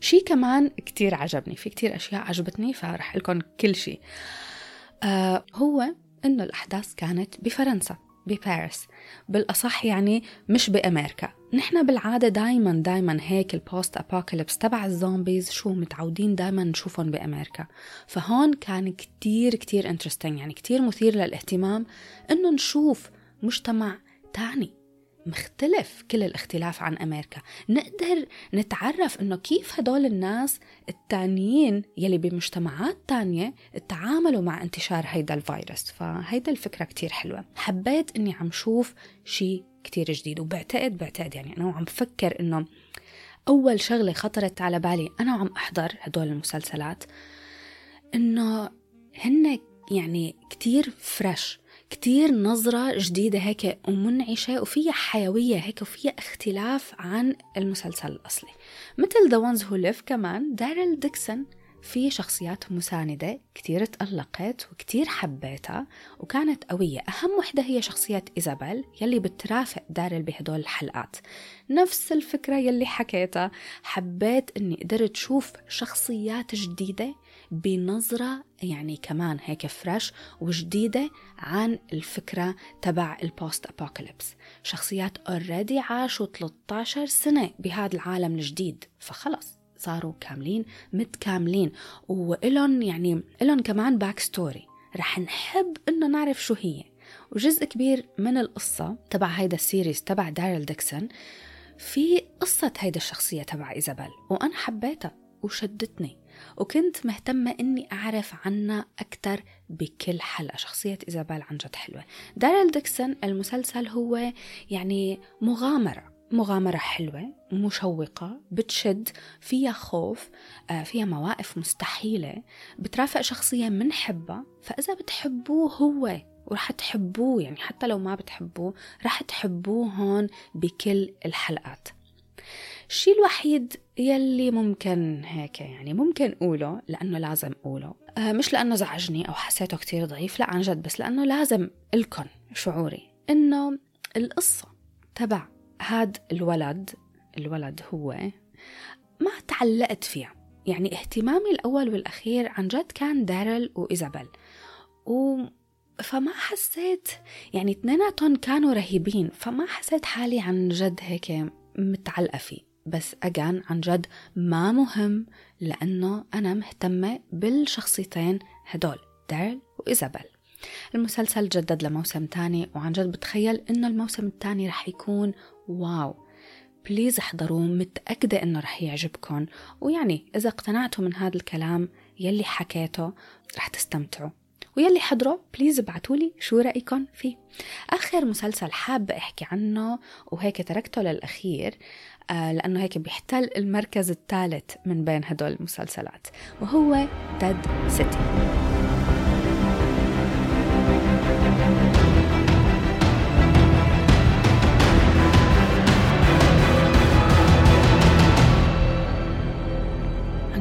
شيء كمان كتير عجبني. في كتير أشياء عجبتني فرح لكم كل شيء. آه هو إنه الأحداث كانت بفرنسا. بباريس. بالأصح يعني مش بأمريكا. نحن بالعادة دايما دايما هيك الـ post-apocalypse تبع الـ zombies شو متعودين دايما نشوفهم بأمريكا. فهون كان كتير كتير interesting يعني كتير مثير للاهتمام إنه نشوف مجتمع تاني. مختلف كل الاختلاف عن أمريكا. نقدر نتعرف إنه كيف هدول الناس التانيين يلي بمجتمعات تانية تعاملوا مع انتشار هيدا الفيروس. فهيدا الفكرة كتير حلوة. حبيت إني عم شوف شيء كتير جديد وبعتقد بعتقد يعني أنا عم بفكر إنه أول شغلة خطرت على بالي أنا وعم أحضر هدول المسلسلات إنه هن يعني كتير فريش كتير نظرة جديدة هيك ومنعشة وفيها حيوية هيك وفيها اختلاف عن المسلسل الأصلي. مثل The Ones Who Live كمان Daryl Dixon في شخصيات مساندة كتير تألقت وكتير حبيتها وكانت قوية. أهم وحدة هي شخصية إيزابيل يلي بترافق داريل بهدول الحلقات. نفس الفكرة يلي حكيتها حبيت أني قدرت شوف شخصيات جديدة بنظرة يعني كمان هيك fresh وجديدة عن الفكرة تبع ال post-apocalypse شخصيات already عاشوا 13 سنة بهذا العالم الجديد. فخلص صاروا كاملين متكاملين. وإلهم يعني إلهم كمان backstory رح نحب إنه نعرف شو هي. وجزء كبير من القصة تبع هيدا ال series تبع Daryl Dixon في قصة هيدا الشخصية تبع إيزابيل وأنا حبيتها وشدتني. وكنت مهتمة إني أعرف عنها أكثر بكل حلقة. شخصية إيزابيل عن جد حلوة. داريل ديكسون المسلسل هو يعني مغامرة مغامرة حلوة مشوقة بتشد فيها خوف آه، فيها مواقف مستحيلة بترافق شخصية منحبها فإذا بتحبوه هو ورح تحبوه يعني حتى لو ما بتحبوه رح تحبوه هون بكل الحلقات. الشيء الوحيد يلي ممكن هيك يعني ممكن أقوله لأنه لازم أقوله. آه مش لأنه زعجني أو حسيته كتير ضعيف لا عن جد بس لأنه لازم لكم شعوري إنه القصة تبع هاد الولد الولد هو ما تعلقت فيها. يعني اهتمامي الأول والأخير عن جد كان دارل وإيزابيل. و فما حسيت يعني اثنيناتهم كانوا رهيبين فما حسيت حالي عن جد هيك متعلقة فيه. بس أجان عن جد ما مهم لأنه أنا مهتمة بالشخصيتين هدول دارل وإيزابيل. المسلسل جدد لموسم تاني وعن جد بتخيل إنه الموسم التاني رح يكون wow. Please احضروه متأكدة إنه رح يعجبكم. ويعني إذا اقتنعتوا من هذا الكلام يلي حكيته رح تستمتعوا. ويلي حضروا please ابعتولي شو رأيكم فيه. آخر مسلسل حابة أحكي عنه وهيك تركته للأخير لأنه هيك بيحتل المركز الثالث من بين هدول المسلسلات وهو Dead City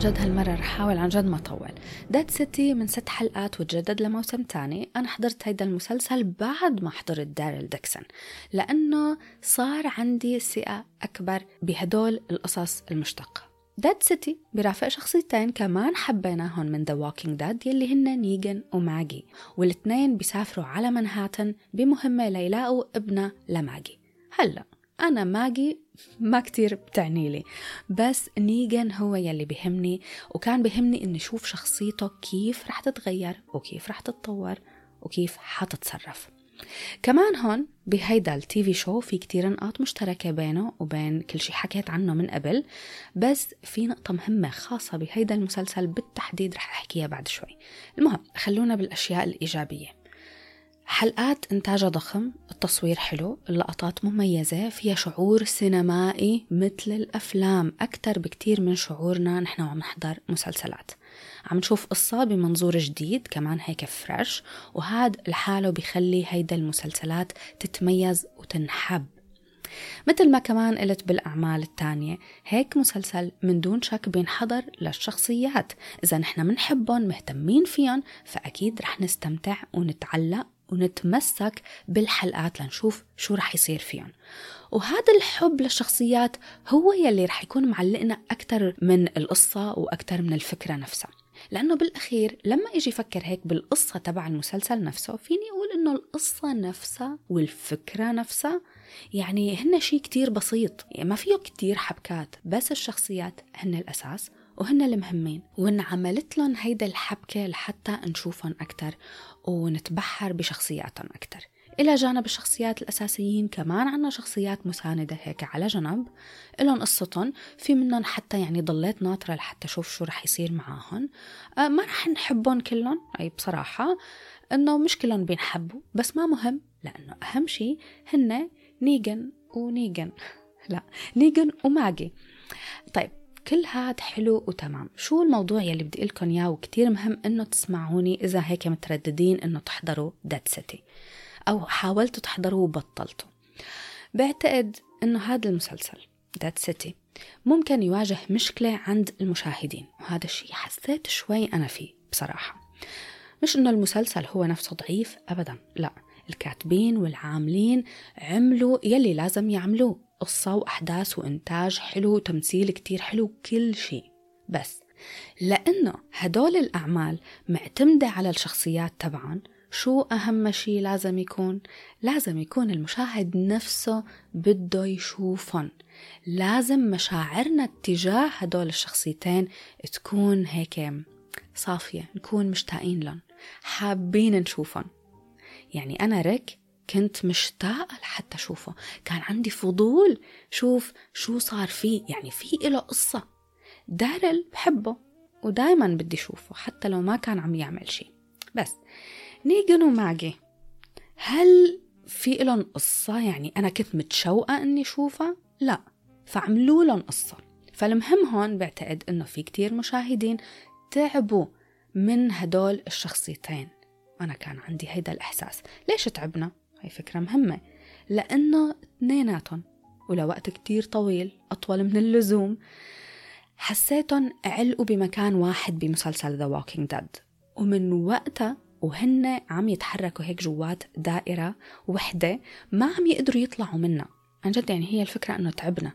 جد هالمرة رح أحاول عن جد ما أطول. Dead City من ست حلقات وتجدد لموسم تاني. أنا حضرت هيدا المسلسل بعد ما حضرت Daryl Dixon لأنه صار عندي ثقة أكبر بهدول القصص المشتقة. Dead City برافق شخصيتين كمان حبيناهم من The Walking Dead يلي هن نيجن وماجي والاثنين بيسافروا على منهاتن بمهمة ليلاقوا ابنها لماجي. هلأ. أنا ماجي ما كتير بتعني لي بس نيجن هو يلي بهمني وكان بهمني إني أشوف شخصيته كيف رح تتغير وكيف رح تتطور وكيف حتتصرف. كمان هون بهيدا ال TV show في كتير نقاط مشتركة بينه وبين كل شي حكيت عنه من قبل بس في نقطة مهمة خاصة بهيدا المسلسل بالتحديد رح أحكيها بعد شوي. المهم خلونا بالأشياء الإيجابية. حلقات إنتاجها ضخم التصوير حلو اللقطات مميزة فيها شعور سينمائي مثل الأفلام أكثر بكتير من شعورنا نحن وعم نحضر مسلسلات. عم نشوف قصة بمنظور جديد كمان هيك فريش وهذا لحاله بيخلي هيدا المسلسلات تتميز وتنحب. مثل ما كمان قلت بالأعمال التانية هيك مسلسل من دون شك بينحضر للشخصيات. إذا نحن منحبهم مهتمين فيهم فأكيد رح نستمتع ونتعلق ونتمسك بالحلقات لنشوف شو رح يصير فيهم. وهذا الحب للشخصيات هو يلي رح يكون معلقنا أكثر من القصة وأكثر من الفكرة نفسها. لأنه بالأخير لما إجي فكر هيك بالقصة تبع المسلسل نفسه فيني أقول إنه القصة نفسها والفكرة نفسها يعني هن شيء كتير بسيط. يعني ما فيه كتير حبكات بس الشخصيات هن الأساس. وهن المهمين وإن عملت لهم هيدا الحبكة لحتى نشوفهم أكتر ونتبحر بشخصياتهم أكتر. إلى جانب الشخصيات الأساسيين كمان عنا شخصيات مساندة هيك على جنب إلهم قصتهم في منهم حتى يعني ضليت ناطرة لحتى أشوف شو رح يصير معاهم أه ما رح نحبهم كلهم أي بصراحة إنه مش كلهم بينحبوا بس ما مهم لأنه أهم شيء هن نيجن ونيجن. [laughs] لا نيجن وماجي. طيب كل هاد حلو وتمام. شو الموضوع يلي بدي لكم إياه وكتير مهم إنه تسمعوني إذا هيك مترددين إنه تحضروا Dead City أو حاولتوا تحضروا وبطلتوا. بعتقد إنه هذا المسلسل Dead City ممكن يواجه مشكلة عند المشاهدين وهذا الشيء حسيت شوي أنا فيه بصراحة. مش إنه المسلسل هو نفسه ضعيف أبدا لا. الكاتبين والعاملين عملوا يلي لازم يعملوه. قصة وأحداث وإنتاج حلو وتمثيل كتير حلو كل شيء. بس لأنه هدول الأعمال معتمدة على الشخصيات تبعا شو أهم شيء لازم يكون؟ لازم يكون المشاهد نفسه بده يشوفهم لازم مشاعرنا تجاه هدول الشخصيتين تكون هيك صافية نكون مشتاقين لهم حابين نشوفهم يعني أنا ريك كنت مشتاقة لحتى أشوفه. كان عندي فضول شوف شو صار فيه. يعني في إله قصة. دارل بحبه ودايما بدي أشوفه حتى لو ما كان عم يعمل شيء. بس نيجن وماجي هل في لهم قصة؟ يعني أنا كنت متشوقة إني أشوفها؟ لا. فعملوا لهم قصة. فالمهم هون بعتقد إنه في كتير مشاهدين تعبوا من هدول الشخصيتين. أنا كان عندي هيدا الإحساس. ليش تعبنا؟ هاي فكرة مهمة. لأنه اثنيناتهم ولوقت كتير طويل أطول من اللزوم حسيتهم علقوا بمكان واحد بمسلسل The Walking Dead. ومن وقتها وهن عم يتحركوا هيك جوات دائرة وحدة ما عم يقدروا يطلعوا منها. عن جد يعني هي الفكرة أنه تعبنا.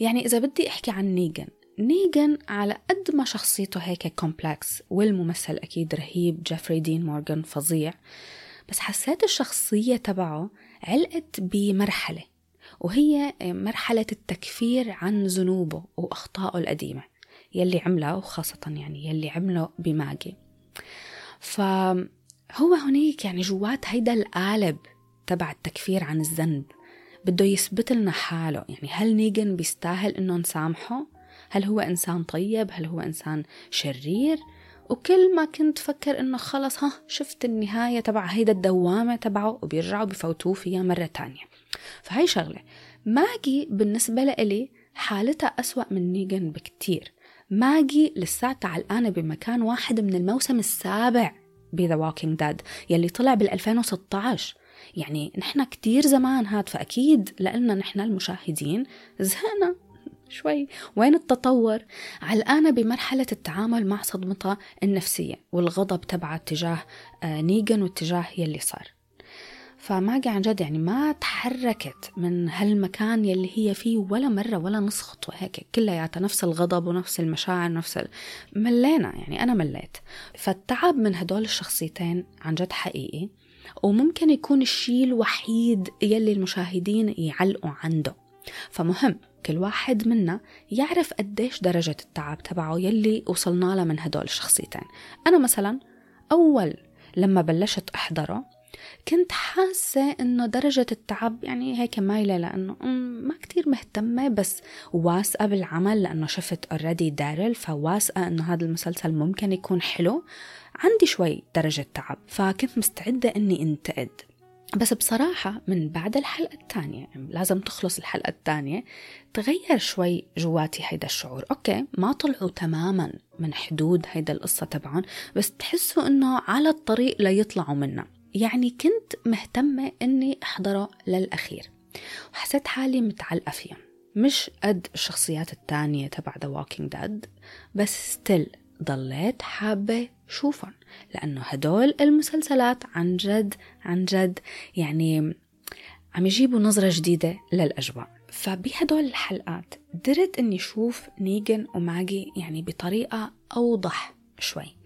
يعني إذا بدي أحكي عن نيجن نيجن على قد ما شخصيته هيك complex والممثل أكيد رهيب جيفري دين مورغان فظيع. بس حسيت الشخصية تبعه علقت بمرحلة وهي مرحلة التكفير عن ذنوبه وأخطائه القديمة يلي عملها وخاصة يعني يلي عمله بماجي. فهو هنيك يعني جوات هيدا القالب تبع التكفير عن الذنب بده يثبت لنا حاله. يعني هل نيجن بيستاهل إنه نسامحه؟ هل هو إنسان طيب؟ هل هو إنسان شرير؟ وكل ما كنت فكر إنه خلص ها شفت النهاية تبع هيدا الدوامة تبعه وبيرجعوا بفوتوه فيها مرة تانية. فهي شغلة. ماجي بالنسبة لإلي حالتها أسوأ من نيجن بكتير ماجي لساتها علقانة بمكان واحد من الموسم السابع ب The Walking Dead يلي طلع بال 2016 يعني نحن كتير زمان هاد فأكيد لألنا نحن المشاهدين زهقنا. شوي. وين التطور؟ علقانة بمرحلة التعامل مع صدمتها النفسية والغضب تبعها تجاه آه، نيجن واتجاه يلي صار. فماجي عن جد يعني ما تحركت من هالمكان يلي هي فيه ولا مرة ولا نص خطوة هيك كلياتها نفس الغضب ونفس المشاعر نفس ال... ملينا يعني أنا مليت. فالتعب من هدول الشخصيتين عن جد حقيقي وممكن يكون الشيء الوحيد يلي المشاهدين يعلقوا عنده. فمهم كل واحد منا يعرف قديش درجة التعب تبعه يلي وصلنا له من هدول الشخصيتين. أنا مثلا أول لما بلشت أحضره كنت حاسة إنه درجة التعب يعني هيك مايلة لأنه ما كتير مهتمة بس واثقة بالعمل لأنه شفت already دارل فواثقة إنه هذا المسلسل ممكن يكون حلو. عندي شوي درجة تعب فكنت مستعدة إني أنتقد. بس بصراحة من بعد الحلقة الثانية يعني لازم تخلص الحلقة الثانية تغير شوي جواتي هيدا الشعور. okay ما طلعوا تماما من حدود هيدا القصة تبعهم بس تحسوا إنه على الطريق ليطلعوا منها يعني كنت مهتمة إني أحضره للأخير. وحسيت حالي متعلقة فيهم. مش قد الشخصيات التانية تبع The Walking Dead بس ستيل ضليت حابة شوفهم لأنه هدول المسلسلات عن جد عن جد يعني عم يجيبوا نظرة جديدة للأجواء. فبهدول الحلقات قدرت إني أشوف نيجن وماجي يعني بطريقة أوضح شوي.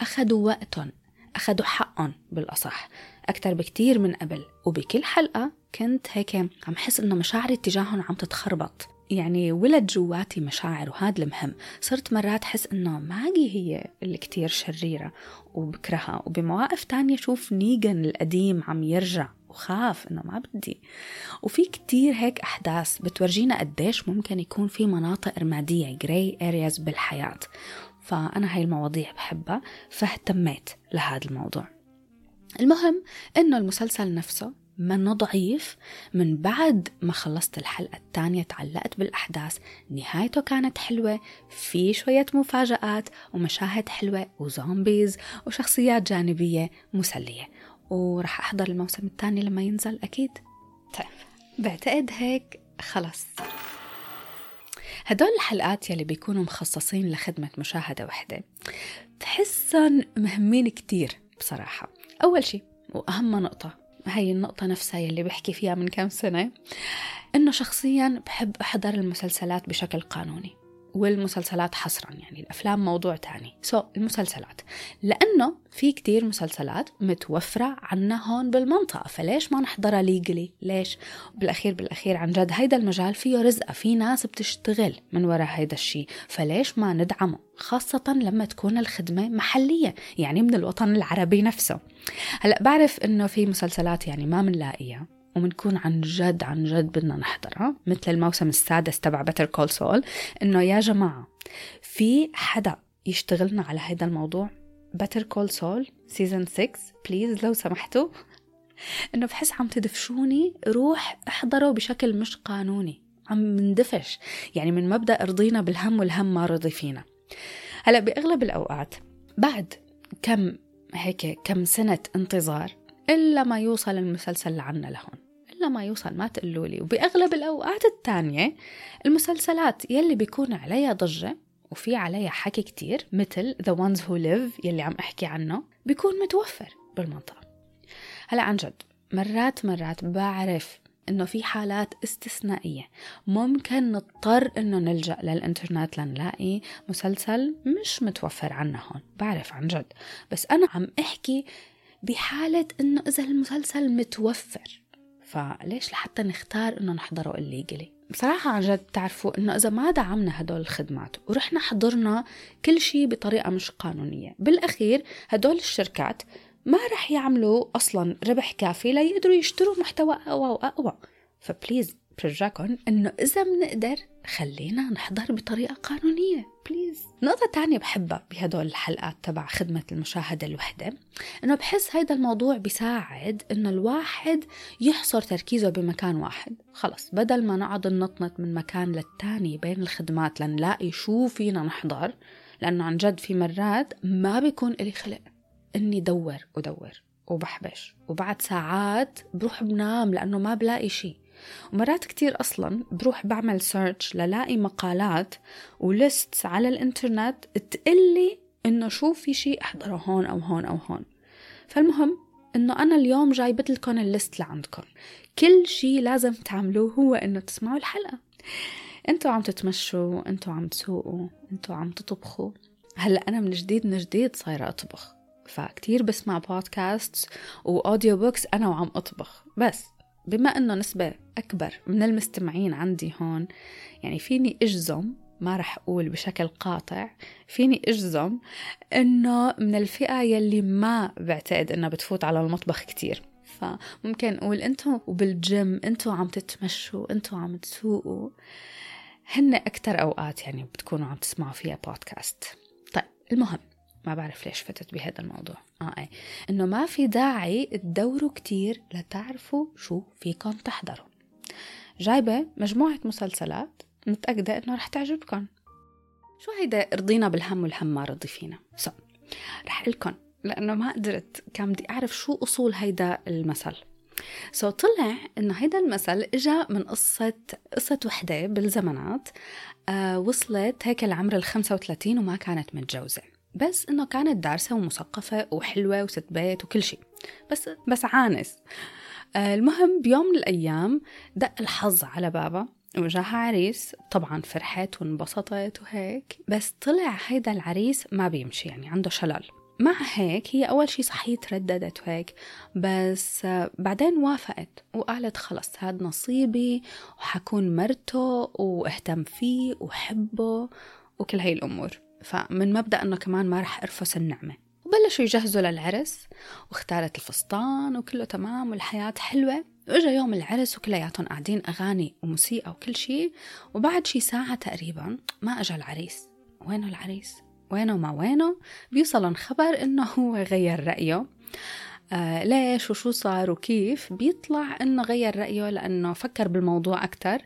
أخذوا وقتهم أخذوا حقهم بالأصح. أكثر بكتير من قبل. وبكل حلقة كنت هيك عم حس إنه مشاعري تجاههم عم تتخربط. يعني ولد جواتي مشاعر وهذا المهم. صرت مرات حس إنه ماجي هي اللي كتير شريرة وبكرهها. وبمواقف تانية شوف نيجن القديم عم يرجع وخاف إنه ما بدي. وفي كتير هيك أحداث بتورجينا قديش ممكن يكون في مناطق رمادية gray areas بالحياة. فأنا هاي المواضيع بحبها فاهتميت لهذا الموضوع. المهم إنه المسلسل نفسه منه ضعيف. من بعد ما خلصت الحلقة الثانية تعلقت بالأحداث نهايته كانت حلوة في شوية مفاجآت ومشاهد حلوة وزومبيز وشخصيات جانبية مسلية. ورح أحضر الموسم الثاني لما ينزل أكيد. طيب بعتقد هيك خلص. هدول الحلقات يلي بيكونوا مخصصين لخدمة مشاهدة وحدة بحسن مهمين كتير بصراحة. أول شي وأهم نقطة هاي النقطة نفسها يلي بحكي فيها من كم سنة إنه شخصيا بحب أحضر المسلسلات بشكل قانوني. والمسلسلات حصرا يعني الأفلام موضوع تاني. سو so, المسلسلات. لأنه في كتير مسلسلات متوفرة عنا هون بالمنطقة. فليش ما نحضرها ليجلي ليش؟ بالأخير بالأخير عن جد هيدا المجال فيه رزقة في ناس بتشتغل من وراء هيدا الشيء. فليش ما ندعمه؟ خاصة لما تكون الخدمة محلية يعني من الوطن العربي نفسه. هلأ بعرف إنه في مسلسلات يعني ما منلاقيها. ومنكون عن جد عن جد بدنا نحضرها. مثل الموسم السادس تبع Better Call Saul إنه يا جماعة في حدا يشتغلنا على هذا الموضوع؟ Better Call Saul season 6 بليز لو سمحتوا. [laughs] إنه بحس عم تدفشوني روح احضره بشكل مش قانوني. عم مندفش يعني من مبدأ ارضينا بالهم والهم ما رضي فينا. هلا بأغلب الأوقات بعد كم هيك كم سنة انتظار إلا ما يوصل المسلسل لعنا لهون. إلا ما يوصل ما تقولوا لي وبأغلب الأوقات التانية المسلسلات يلي بيكون عليها ضجة وفي عليها حكي كتير مثل The Ones Who Live يلي عم أحكي عنه بيكون متوفر بالمنطقة. هلا عن جد مرات مرات بعرف إنه في حالات استثنائية. ممكن نضطر إنه نلجأ للإنترنت لنلاقي مسلسل مش متوفر عنا هون. بعرف عن جد. بس أنا عم أحكي بحالة إنه إذا المسلسل متوفر. فليش لحتى نختار إنه نحضره الليجلي بصراحة عن جد بتعرفوا إنه إذا ما دعمنا هدول الخدمات ورحنا حضرنا كل شيء بطريقة مش قانونية بالأخير هدول الشركات ما رح يعملوا أصلا ربح كافي ليقدروا يشتروا محتوى أقوى وأقوى. ف please برجاكم إنه إذا بنقدر خلينا نحضر بطريقة قانونية. please نقطة تانية بحبها بهدول الحلقات تبع خدمة المشاهدة الوحدة إنه بحس هيدا الموضوع بيساعد إنه الواحد يحصر تركيزه بمكان واحد. خلص بدل ما نقعد ننطنط من مكان للتاني بين الخدمات لنلاقي شو فينا نحضر لأنه عن جد في مرات ما بيكون إلي خلق إني دور ودور وبحبش وبعد ساعات بروح بنام لأنه ما بلاقي شيء ومرات كتير أصلا بروح بعمل search للاقي مقالات و list على الإنترنت تقلي إنه شو في شيء أحضره هون أو هون أو هون. فالمهم إنه أنا اليوم جايبت لكم ال list لعندكم كل شيء لازم تعملوه هو إنه تسمعوا الحلقة. إنتوا عم تتمشوا إنتوا عم تسوقوا إنتوا عم تطبخوا. هلأ أنا من جديد من جديد صايرة أطبخ. فكتير بسمع بودكاست و audio books أنا وعم أطبخ. بس. بما إنه نسبة أكبر من المستمعين عندي هون يعني فيني أجزم ما رح أقول بشكل قاطع فيني أجزم إنه من الفئة يلي ما بعتقد إنها بتفوت على المطبخ كتير. فممكن أقول أنتوا وبالجيم أنتوا عم تتمشوا أنتوا عم تسوقوا هن أكتر أوقات يعني بتكونوا عم تسمعوا فيها بودكاست طيب المهم. ما بعرف ليش فتت بهذا الموضوع. آه أي. إنه ما في داعي تدوروا كتير لتعرفوا شو فيكم تحضروا. جايبة مجموعة مسلسلات متأكدة إنه رح تعجبكم شو هيدا رضينا بالهم والهم ما رضي فينا. سو رح لكم لأنه ما قدرت كان بدي أعرف شو أصول هيدا المثل. سو so, طلع إنه هيدا المثل إجا من قصة قصة وحدة بالزمانات آه وصلت هيك لعمر ال 35 وما كانت متجوزة. بس إنه كانت دارسة ومثقفة وحلوة وست بيت وكل شيء. بس بس عانس. آه المهم بيوم من الأيام دق الحظ على بابا وجاها عريس. طبعا فرحت وانبسطت وهيك بس طلع هيدا العريس ما بيمشي يعني عنده شلل. مع هيك هي أول شي صحيح ترددت وهيك بس بعدين وافقت وقالت خلص هاد نصيبي وحكون مرته واهتم فيه وحبه وكل هاي الأمور. فمن مبدأ أنه كمان ما رح أرفس النعمة. وبلشوا يجهزوا للعرس واختارت الفستان وكله تمام والحياة حلوة. واجا يوم العرس وكلياتهم قاعدين أغاني وموسيقى وكل شيء وبعد شي ساعة تقريبا ما أجا العريس. وينه العريس؟ وينه ما وينه؟ بيوصلن خبر إنه هو غير رأيه. آه ليش وشو صار وكيف؟ بيطلع إنه غير رأيه لأنه فكر بالموضوع أكثر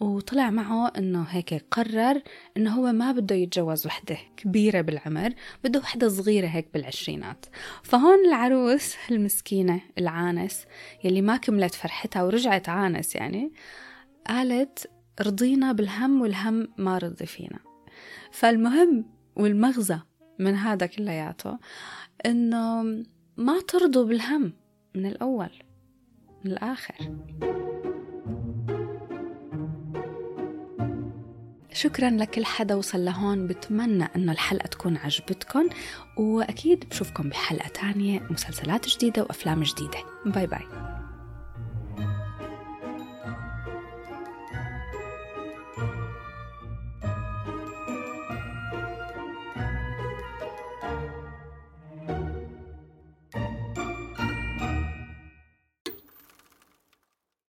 وطلع معه إنه هيك قرر إنه هو ما بده يتجوز وحدة كبيرة بالعمر بده وحدة صغيرة هيك بالعشرينات. فهون العروس المسكينة العانس يلي ما كملت فرحتها ورجعت عانس يعني قالت رضينا بالهم والهم ما رضي فينا. فالمهم والمغزى من هذا كلياته إنه ما ترضوا بالهم من الأول من الآخر. شكرا لكل حدا وصل لهون. بتمنى إنه الحلقة تكون عجبتكم وأكيد بشوفكم بحلقة تانية مسلسلات جديدة وأفلام جديدة. باي باي.